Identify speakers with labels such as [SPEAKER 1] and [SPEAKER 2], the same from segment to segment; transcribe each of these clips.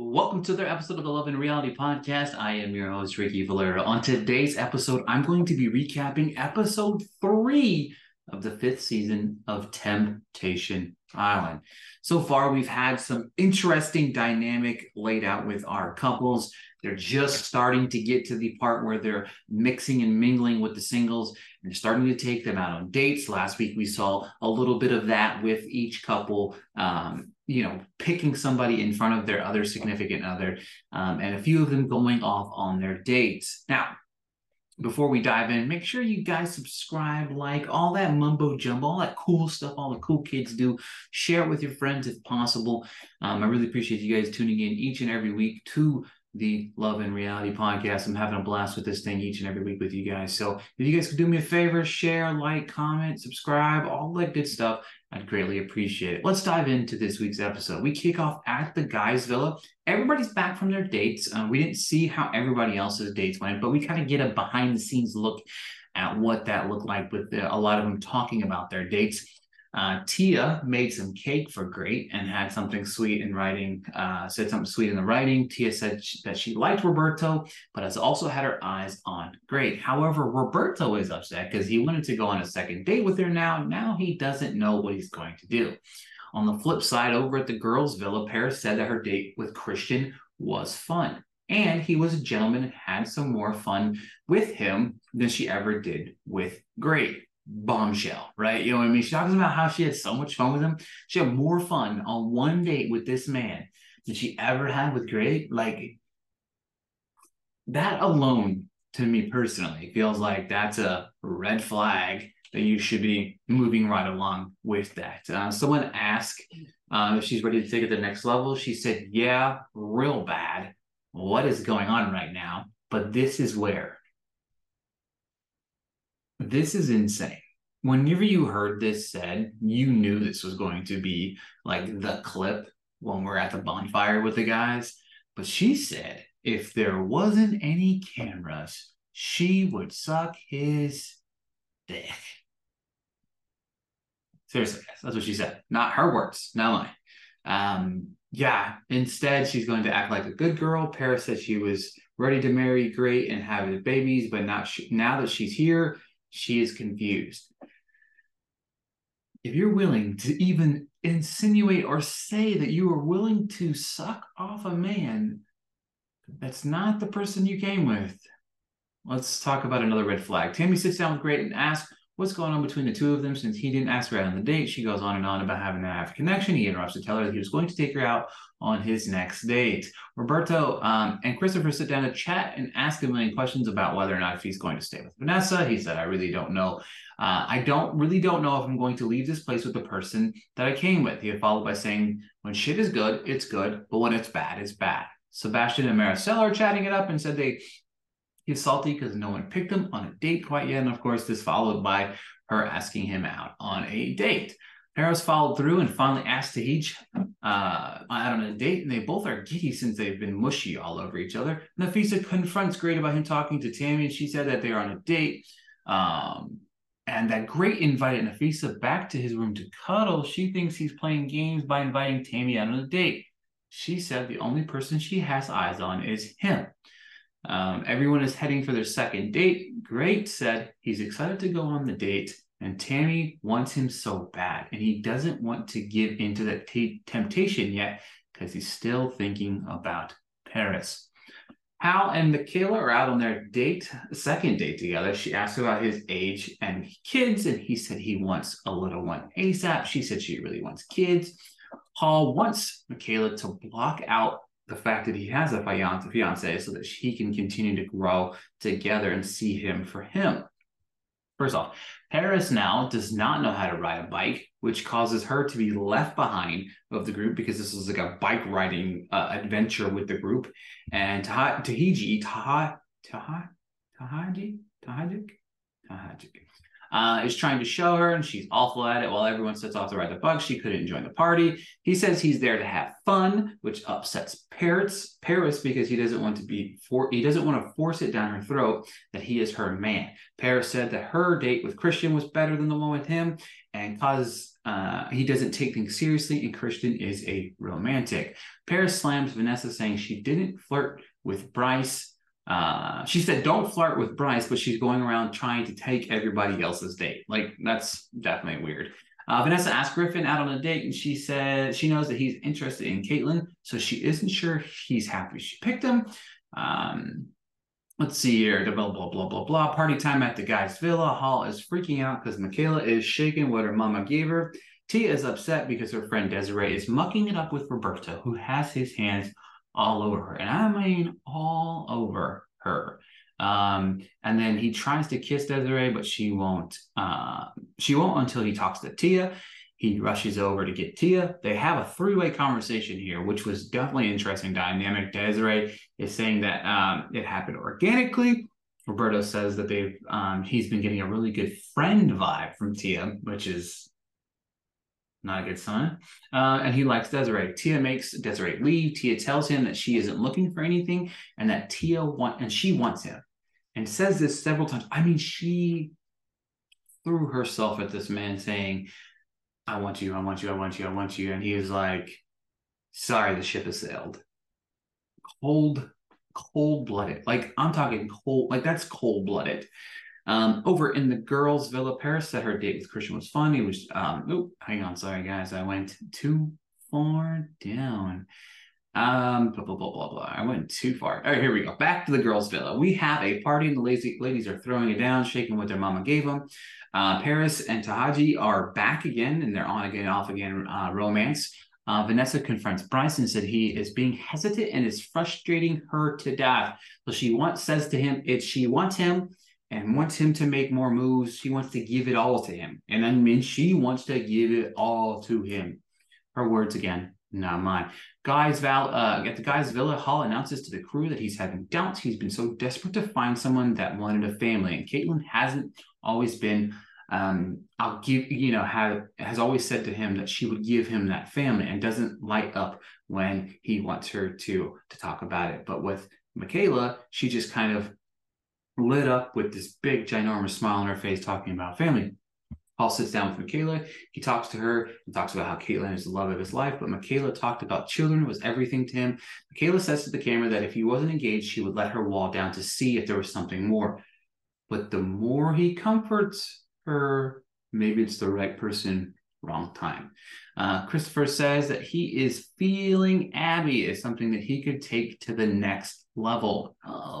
[SPEAKER 1] Welcome to another episode of the Love in Reality Podcast. I am your host, Ricky Valero. On today's episode, I'm going to be recapping episode three of the fifth season of Temptation Island. So far, we've had some interesting dynamic laid out with our couples. They're just starting to get to the part where they're mixing and mingling with the singles and starting to take them out on dates. Last week, we saw a little bit of that with each couple. Um, you know, picking somebody in front of their other significant other, um, and a few of them going off on their dates. Now, before we dive in, make sure you guys subscribe, like all that mumbo jumbo, all that cool stuff all the cool kids do. Share it with your friends if possible. Um, I really appreciate you guys tuning in each and every week to the Love in Reality podcast. I'm having a blast with this thing each and every week with you guys. So if you guys could do me a favor, share, like, comment, subscribe, all that good stuff, I'd greatly appreciate it. Let's dive into this week's episode. We kick off at the guys' villa. Everybody's back from their dates. Uh, we didn't see how everybody else's dates went, but we kind of get a behind the scenes look at what that looked like with the, a lot of them talking about their dates. Uh, Tia made some cake for Gray and had something sweet in writing, uh, said something sweet in the writing. Tia said she, that she liked Roberto, but has also had her eyes on Gray. However, Roberto is upset because he wanted to go on a second date with her now. Now he doesn't know what he's going to do. On the flip side, over at the girls' villa, Paris said that her date with Christian was fun. And he was a gentleman and had some more fun with him than she ever did with Gray bombshell, right? You know what I mean? She talks about how she had so much fun with him. She had more fun on one date with this man than she ever had with Greg. Like that alone, to me personally, feels like that's a red flag that you should be moving right along with that. Uh, someone asked uh, if she's ready to take it to the next level. She said, "Yeah, real bad. What is going on right now?" But this is where this is insane. Whenever you heard this said, you knew this was going to be like the clip when we're at the bonfire with the guys. But she said if there wasn't any cameras, she would suck his dick. Seriously, guys, that's what she said. Not her words, not mine. Um, yeah, instead, she's going to act like a good girl. Paris said she was ready to marry Gray and have babies, but not she, now that she's here, she is confused. If you're willing to even insinuate or say that you are willing to suck off a man that's not the person you came with, let's talk about another red flag. Tammy sits down with Gray and asks what's going on between the two of them since he didn't ask her out on the date. She goes on and on about having to have a connection. He interrupts to tell her that he was going to take her out on his next date. Roberto um, and Christopher sit down to chat and ask him many questions about whether or not if he's going to stay with Vanessa. He said, I really don't know. Uh, I don't really don't know if I'm going to leave this place with the person that I came with. He followed by saying, when shit is good, it's good, but when it's bad, it's bad. Sebastian and Maricela are chatting it up and said they He's salty because no one picked him on a date quite yet. And of course, this followed by her asking him out on a date. Paris followed through and finally asked Tahij uh, out on a date, and they both are giddy since they've been mushy all over each other. Nafisa confronts Gray about him talking to Tammy, and she said that they are on a date. Um, and that Gray invited Nafisa back to his room to cuddle. She thinks he's playing games by inviting Tammy out on a date. She said the only person she has eyes on is him. Um, everyone is heading for their second date. Gray said he's excited to go on the date, and Tammy wants him so bad, and he doesn't want to give into that t- temptation yet because he's still thinking about Paris. Hall and Michaela are out on their date, second date together. She asked about his age and kids, and he said he wants a little one ASAP. She said she really wants kids. Hall wants Michaela to block out the fact that he has a fiance, fiance so that he can continue to grow together and see him for him. First off, Paris now does not know how to ride a bike, which causes her to be left behind of the group because this is like a bike riding uh, adventure with the group. And Tah- Tahiji, Taha, Taha, Tahaji, Tahajik, uh, is trying to show her, and she's awful at it. While everyone sets off to ride the bike, she couldn't join the party. He says he's there to have fun, which upsets Paris, Paris because he doesn't want to be for he doesn't want to force it down her throat that he is her man. Paris said that her date with Christian was better than the one with him, and because uh, he doesn't take things seriously, and Christian is a romantic. Paris slams Vanessa, saying she didn't flirt with Bryce uh, she said, "Don't flirt with Bryce," but she's going around trying to take everybody else's date. Like that's definitely weird. Uh, Vanessa asked Griffin out on a date, and she said she knows that he's interested in Caitlin, so she isn't sure he's happy she picked him. Um, let's see here. Blah blah blah blah blah. Party time at the guy's villa. Hall is freaking out because Michaela is shaking what her mama gave her. Tia is upset because her friend Desiree is mucking it up with Roberto, who has his hands all over her. And I mean all over her. Um, and then he tries to kiss Desiree, but she won't. Uh, she won't until he talks to Tia. He rushes over to get Tia. They have a three-way conversation here, which was definitely interesting dynamic. Desiree is saying that um, it happened organically. Roberto says that they've um, he's been getting a really good friend vibe from Tia, which is not a good sign. Uh, and he likes Desiree. Tia makes Desiree leave. Tia tells him that she isn't looking for anything and that Tia want and she wants him. And says this several times. I mean, she threw herself at this man saying, I want you, I want you, I want you, I want you. And he was like, sorry, the ship has sailed. Cold, cold blooded. Like I'm talking cold, like that's cold blooded. Um, over in the girls' villa, Paris said her date with Christian was fun. He was, um, oh, hang on, sorry guys, I went too far down. Um, blah, blah, blah, blah, blah. I went too far. All right, here we go. Back to the girls' villa. We have a party, and the lazy ladies are throwing it down, shaking what their mama gave them. Uh, Paris and Tahaji are back again, and they're on again, off again uh, romance. Uh, Vanessa confronts Bryson said he is being hesitant and is frustrating her to death. So she wants says to him, if she wants him and wants him to make more moves. She wants to give it all to him. And I mean, she wants to give it all to him. Her words again, not mine. Guy's Val uh, at the guy's villa, Hall announces to the crew that he's having doubts. He's been so desperate to find someone that wanted a family, and Kaitlyn hasn't always been. Um, I'll give you know have has always said to him that she would give him that family, and doesn't light up when he wants her to to talk about it. But with Michaela, she just kind of lit up with this big, ginormous smile on her face, talking about family. Paul sits down with Michaela. He talks to her and talks about how Kaitlyn is the love of his life. But Michaela talked about children was everything to him. Michaela says to the camera that if he wasn't engaged, she would let her wall down to see if there was something more. But the more he comforts her, maybe it's the right person, wrong time. Uh, Christopher says that he is feeling Abby is something that he could take to the next level. Oh.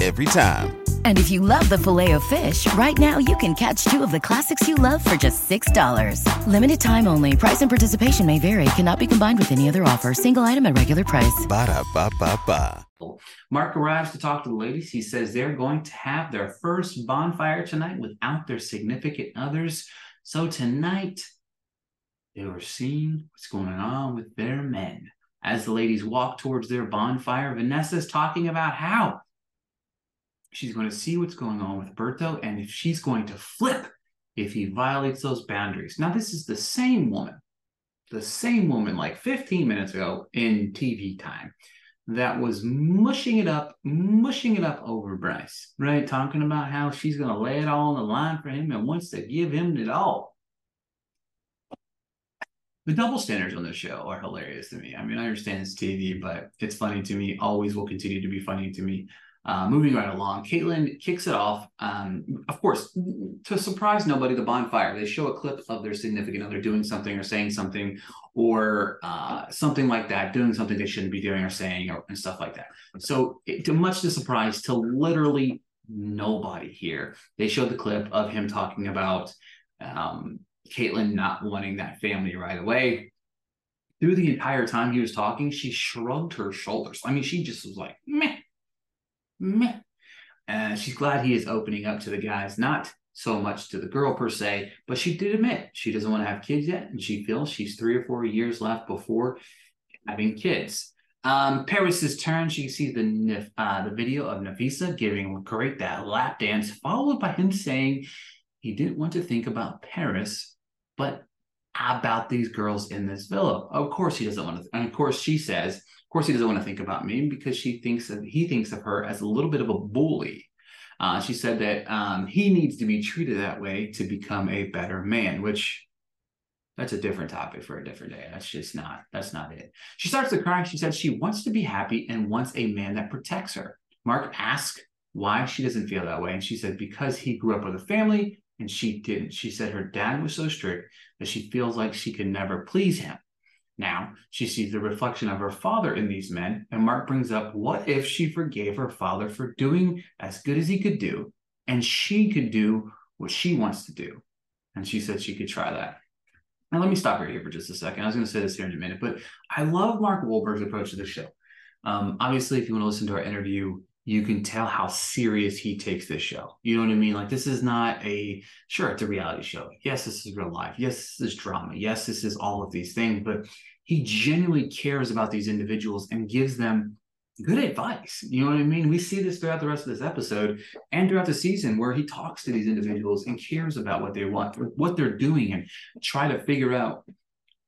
[SPEAKER 2] Every time.
[SPEAKER 3] And if you love the Filet-O-Fish, right now you can catch two of the classics you love for just $6. Limited time only. Price and participation may vary. Cannot be combined with any other offer. Single item at regular price.
[SPEAKER 2] Ba da ba ba ba.
[SPEAKER 1] Mark arrives to talk to the ladies. He says they're going to have their first bonfire tonight without their significant others. So tonight, they were seeing what's going on with their men. As the ladies walk towards their bonfire, Vanessa's talking about how she's going to see what's going on with Berto and if she's going to flip if he violates those boundaries. Now, this is the same woman, the same woman like 15 minutes ago in TV time that was mushing it up, mushing it up over Bryce, right? Talking about how she's going to lay it all on the line for him and wants to give him it all. The double standards on this show are hilarious to me. I mean, I understand it's TV, but it's funny to me. Always will continue to be funny to me. Uh, moving right along, Kaitlyn kicks it off. Um, of course, to surprise nobody, the bonfire. They show a clip of their significant other doing something or saying something, or uh, something like that, doing something they shouldn't be doing or saying, or and stuff like that. So, it, to much to surprise, to literally nobody here. They showed the clip of him talking about um, Caitlyn not wanting that family right away. Through the entire time he was talking, she shrugged her shoulders. I mean, she just was like, meh, meh. And she's glad he is opening up to the guys, not so much to the girl per se, but she did admit she doesn't want to have kids yet, and she feels she's three or four years left before having kids. Um, Paris's turn. She sees the uh, the video of Nafisa giving Gray that lap dance, followed by him saying he didn't want to think about Paris, but about these girls in this villa. Of course, he doesn't want to. And of course, she says, course, he doesn't want to think about me because she thinks that he thinks of her as a little bit of a bully. Uh, she said that um, he needs to be treated that way to become a better man, which that's a different topic for a different day. That's just not, that's not it. She starts to cry. She said she wants to be happy and wants a man that protects her. Mark asks why she doesn't feel that way. And she said, because he grew up with a family and she didn't. She said her dad was so strict that she feels like she could never please him. Now she sees the reflection of her father in these men, and Mark brings up what if she forgave her father for doing as good as he could do, and she could do what she wants to do. And she said she could try that. Now, let me stop right here for just a second. I was going to say this here in a minute, but I love Mark Walberg's approach to the show. Um, obviously, if you want to listen to our interview, you can tell how serious he takes this show. You know what I mean? Like, this is not a, sure, it's a reality show. Yes, this is real life. Yes, this is drama. Yes, this is all of these things, but he genuinely cares about these individuals and gives them good advice. You know what I mean? We see this throughout the rest of this episode and throughout the season where he talks to these individuals and cares about what they want, what they're doing, and try to figure out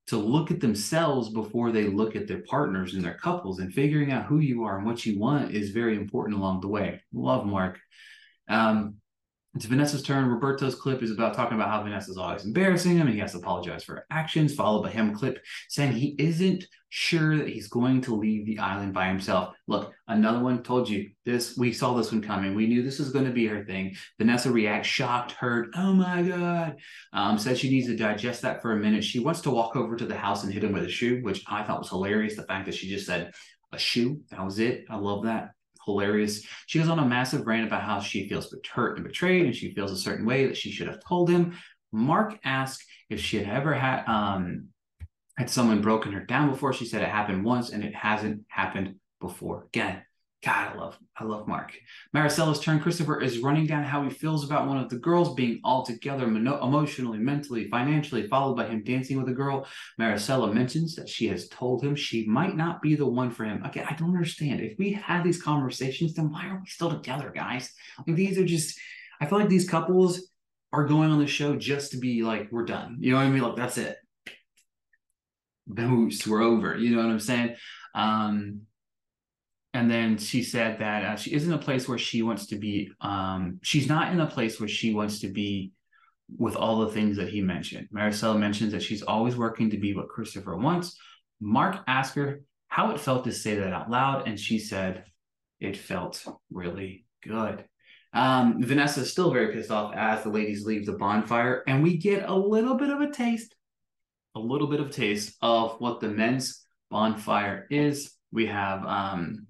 [SPEAKER 1] to look at themselves before they look at their partners and their couples and figuring out who you are and what you want is very important along the way. Love Mark. Um, it's Vanessa's turn. Roberto's clip is about talking about how Vanessa's always embarrassing him and he has to apologize for her actions, followed by him clip saying he isn't sure that he's going to leave the island by himself. Look, another one told you this. We saw this one coming. We knew this was going to be her thing. Vanessa reacts, shocked, hurt. Oh my God. Um, said she needs to digest that for a minute. She wants to walk over to the house and hit him with a shoe, which I thought was hilarious. The fact that she just said a shoe, that was it. I love that hilarious. She goes on a massive rant about how she feels hurt and betrayed, and she feels a certain way that she should have told him. Mark asks if she had ever had um, had someone broken her down before. She said it happened once, and it hasn't happened before. Again, God, I love, I love Mark. Maricela's turn. Christopher is running down how he feels about one of the girls being altogether emotionally, mentally, financially, followed by him dancing with a girl. Maricela mentions that she has told him she might not be the one for him. Again, I don't understand. If we had these conversations, then why are we still together, guys? These are just, I feel like these couples are going on the show just to be like, we're done. You know what I mean? Like that's it. Boost, we're over. You know what I'm saying? Um, and then she said that uh, she isn't a place where she wants to be um, she's not in a place where she wants to be with all the things that he mentioned. Maricela mentions that she's always working to be what christopher wants. Mark asked her how it felt to say that out loud and she said it felt really good. Um, vanessa is still very pissed off as the ladies leave the bonfire and we get a little bit of a taste a little bit of taste of what the men's bonfire is. We have um,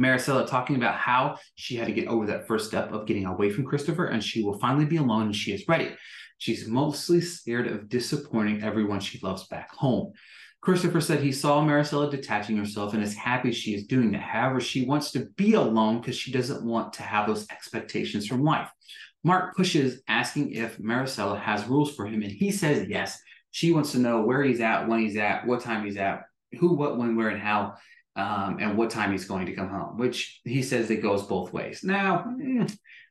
[SPEAKER 1] Maricela talking about how she had to get over that first step of getting away from Christopher and she will finally be alone and she is ready. She's mostly scared of disappointing everyone she loves back home. Christopher said he saw Maricela detaching herself and is happy she is doing that. However, she wants to be alone because she doesn't want to have those expectations from life. Mark pushes, asking if Maricela has rules for him, and he says yes. She wants to know where he's at, when he's at, what time he's at, who, what, when, where, and how um, and what time he's going to come home, which he says it goes both ways. Now, eh,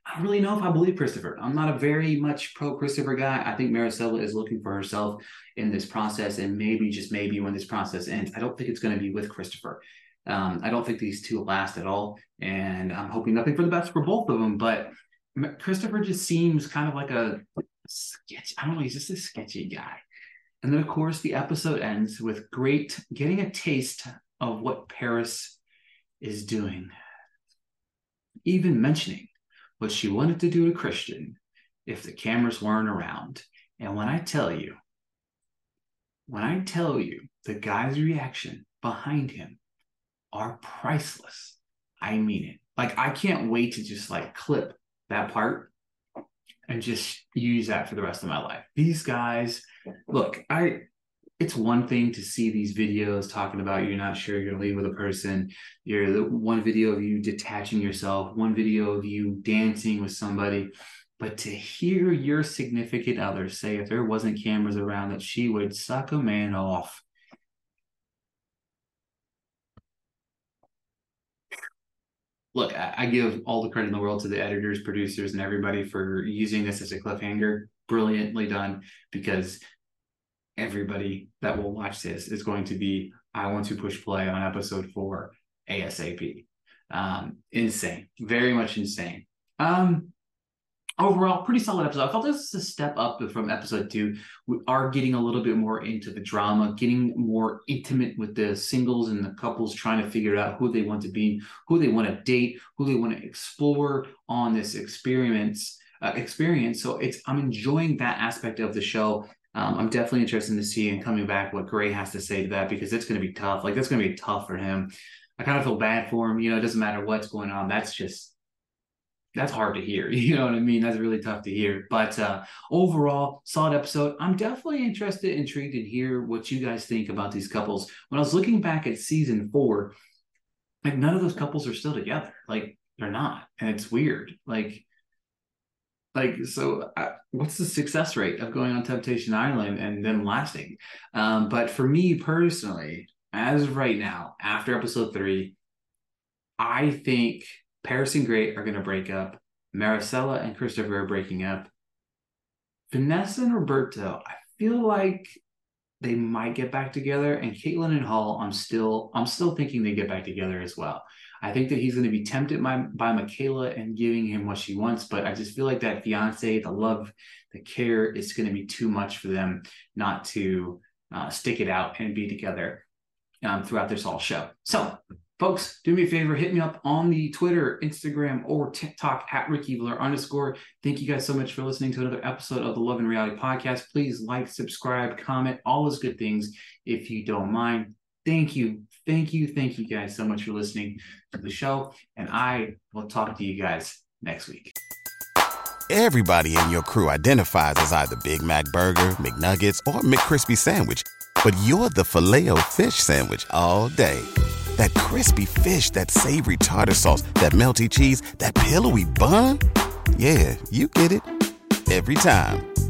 [SPEAKER 1] I don't really know if I believe Christopher. I'm not a very much pro Christopher guy. I think Maricela is looking for herself in this process, and maybe just maybe when this process ends, I don't think it's going to be with Christopher. Um, I don't think these two last at all, and I'm hoping nothing for the best for both of them. But Christopher just seems kind of like a sketch. I don't know. He's just a sketchy guy. And then, of course, the episode ends with Gray getting a taste of what Paris is doing. Even mentioning what she wanted to do to Christian if the cameras weren't around. And when I tell you, when I tell you the guy's reaction behind him are priceless, I mean it. Like I can't wait to just like clip that part and just use that for the rest of my life. These guys, look, I it's one thing to see these videos talking about you're not sure you're gonna leave with a person. You're the one video of you detaching yourself, one video of you dancing with somebody. But to hear your significant other say if there wasn't cameras around that she would suck a man off. Look, I, I give all the credit in the world to the editors, producers, and everybody for using this as a cliffhanger. Brilliantly done because everybody that will watch this is going to be I want to push play on episode four ASAP. Um, insane, very much insane. Um, overall, pretty solid episode. I felt this is a step up from episode two. We are getting a little bit more into the drama, getting more intimate with the singles and the couples, trying to figure out who they want to be, who they want to date, who they want to explore on this experience. Uh, experience. So it's I'm enjoying that aspect of the show. Um, I'm definitely interested to see and coming back what Gray has to say to that because it's going to be tough. Like that's going to be tough for him. I kind of feel bad for him. You know, it doesn't matter what's going on. That's just that's hard to hear. You know what I mean? That's really tough to hear. But uh, overall, solid episode. I'm definitely interested, intrigued to hear what you guys think about these couples. When I was looking back at season four, like none of those couples are still together. Like they're not, and it's weird. Like like so uh, what's the success rate of going on temptation island and then lasting? Um, but for me personally as of right now after episode three i think paris and gray are going to break up maricela and christopher are breaking up. Vanessa and roberto i feel like they might get back together and caitlin and hall i'm still i'm still thinking they get back together as well I think that he's going to be tempted by, by Michaela and giving him what she wants, but I just feel like that fiance, the love, the care is going to be too much for them not to uh, stick it out and be together um, throughout this whole show. So, folks, do me a favor, hit me up on the Twitter, Instagram, or TikTok at Ricky Valero underscore. Thank you guys so much for listening to another episode of the Love in Reality Podcast. Please like, subscribe, comment, all those good things if you don't mind. Thank you Thank you. Thank you guys so much for listening to the show. And I will talk to you guys next week.
[SPEAKER 2] Everybody in your crew identifies as either Big Mac Burger, McNuggets, or McCrispy Sandwich. But you're the filet fish Sandwich all day. That crispy fish, that savory tartar sauce, that melty cheese, that pillowy bun. Yeah, you get it every time.